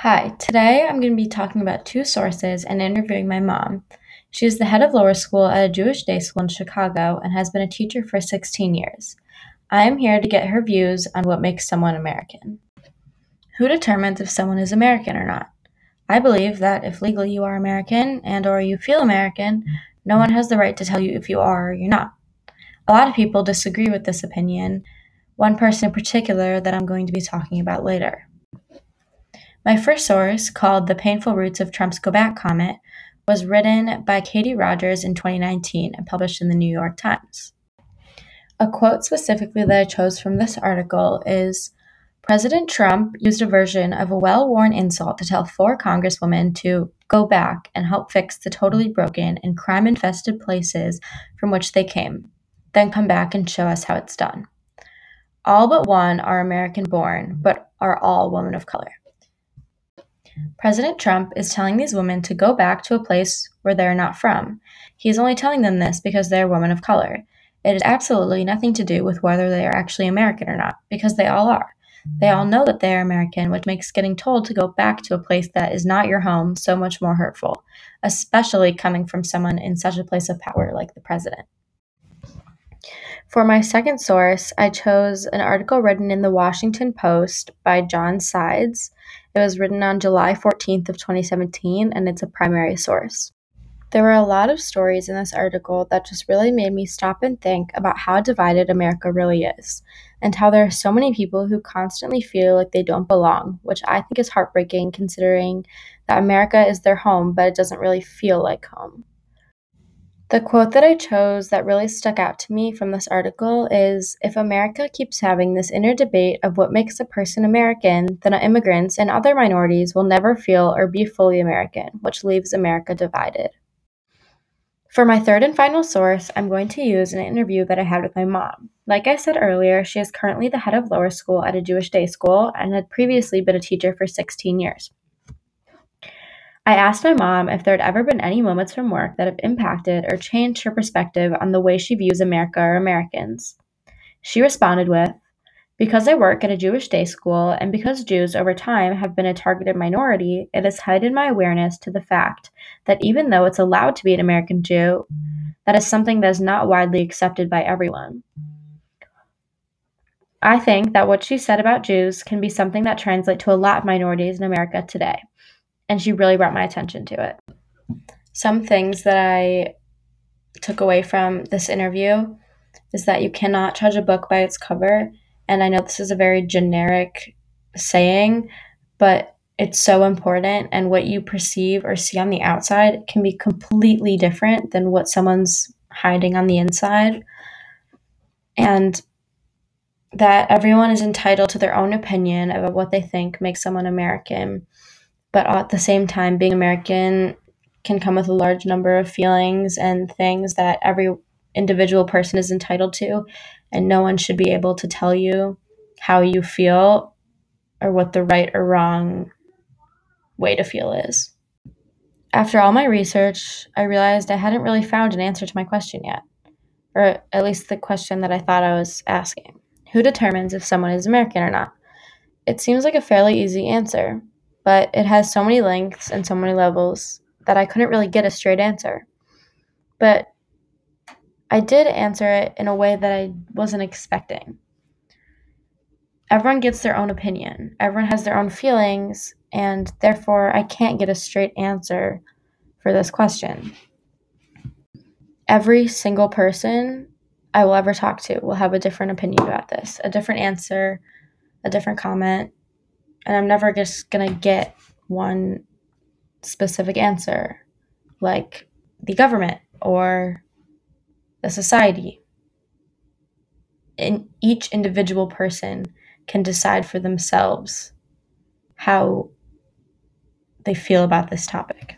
Hi, today I'm going to be talking about two sources and interviewing my mom. She is the head of lower school at a Jewish day school in Chicago and has been a teacher for 16 years. I am here to get her views on what makes someone American. Who determines if someone is American or not? I believe that if legally you are American and or you feel American, no one has the right to tell you if you are or you're not. A lot of people disagree with this opinion, one person in particular that I'm going to be talking about later. My first source, called The Painful Roots of Trump's Go Back comment, was written by Katie Rogers in 2019 and published in the New York Times. A quote specifically that I chose from this article is President Trump used a version of a well worn insult to tell four congresswomen to go back and help fix the totally broken and crime infested places from which they came, then come back and show us how it's done. All but one are American born, but are all women of color. President Trump is telling these women to go back to a place where they are not from. He is only telling them this because they are women of color. It has absolutely nothing to do with whether they are actually American or not, because they all are. They all know that they are American, which makes getting told to go back to a place that is not your home so much more hurtful, especially coming from someone in such a place of power like the president. For my second source, I chose an article written in the Washington Post by John Sides. It was written on July 14th of 2017 and it's a primary source. There were a lot of stories in this article that just really made me stop and think about how divided America really is, and how there are so many people who constantly feel like they don't belong, which I think is heartbreaking considering that America is their home, but it doesn't really feel like home. The quote that I chose that really stuck out to me from this article is If America keeps having this inner debate of what makes a person American, then immigrants and other minorities will never feel or be fully American, which leaves America divided. For my third and final source, I'm going to use an interview that I had with my mom. Like I said earlier, she is currently the head of lower school at a Jewish day school and had previously been a teacher for 16 years. I asked my mom if there had ever been any moments from work that have impacted or changed her perspective on the way she views America or Americans. She responded with, because I work at a Jewish day school and because Jews over time have been a targeted minority, it has heightened my awareness to the fact that even though it's allowed to be an American Jew, that is something that is not widely accepted by everyone. I think that what she said about Jews can be something that translates to a lot of minorities in America today and she really brought my attention to it. Some things that I took away from this interview is that you cannot judge a book by its cover. And I know this is a very generic saying, but it's so important. And what you perceive or see on the outside can be completely different than what someone's hiding on the inside. And that everyone is entitled to their own opinion about what they think makes someone American but at the same time, being American can come with a large number of feelings and things that every individual person is entitled to, and no one should be able to tell you how you feel or what the right or wrong way to feel is. After all my research, I realized I hadn't really found an answer to my question yet, or at least the question that I thought I was asking. Who determines if someone is American or not? It seems like a fairly easy answer, but it has so many lengths and so many levels that I couldn't really get a straight answer. But I did answer it in a way that I wasn't expecting. Everyone gets their own opinion, everyone has their own feelings, and therefore I can't get a straight answer for this question. Every single person I will ever talk to will have a different opinion about this, a different answer, a different comment, and I'm never just going to get one specific answer like the government or the society. And each individual person can decide for themselves how they feel about this topic.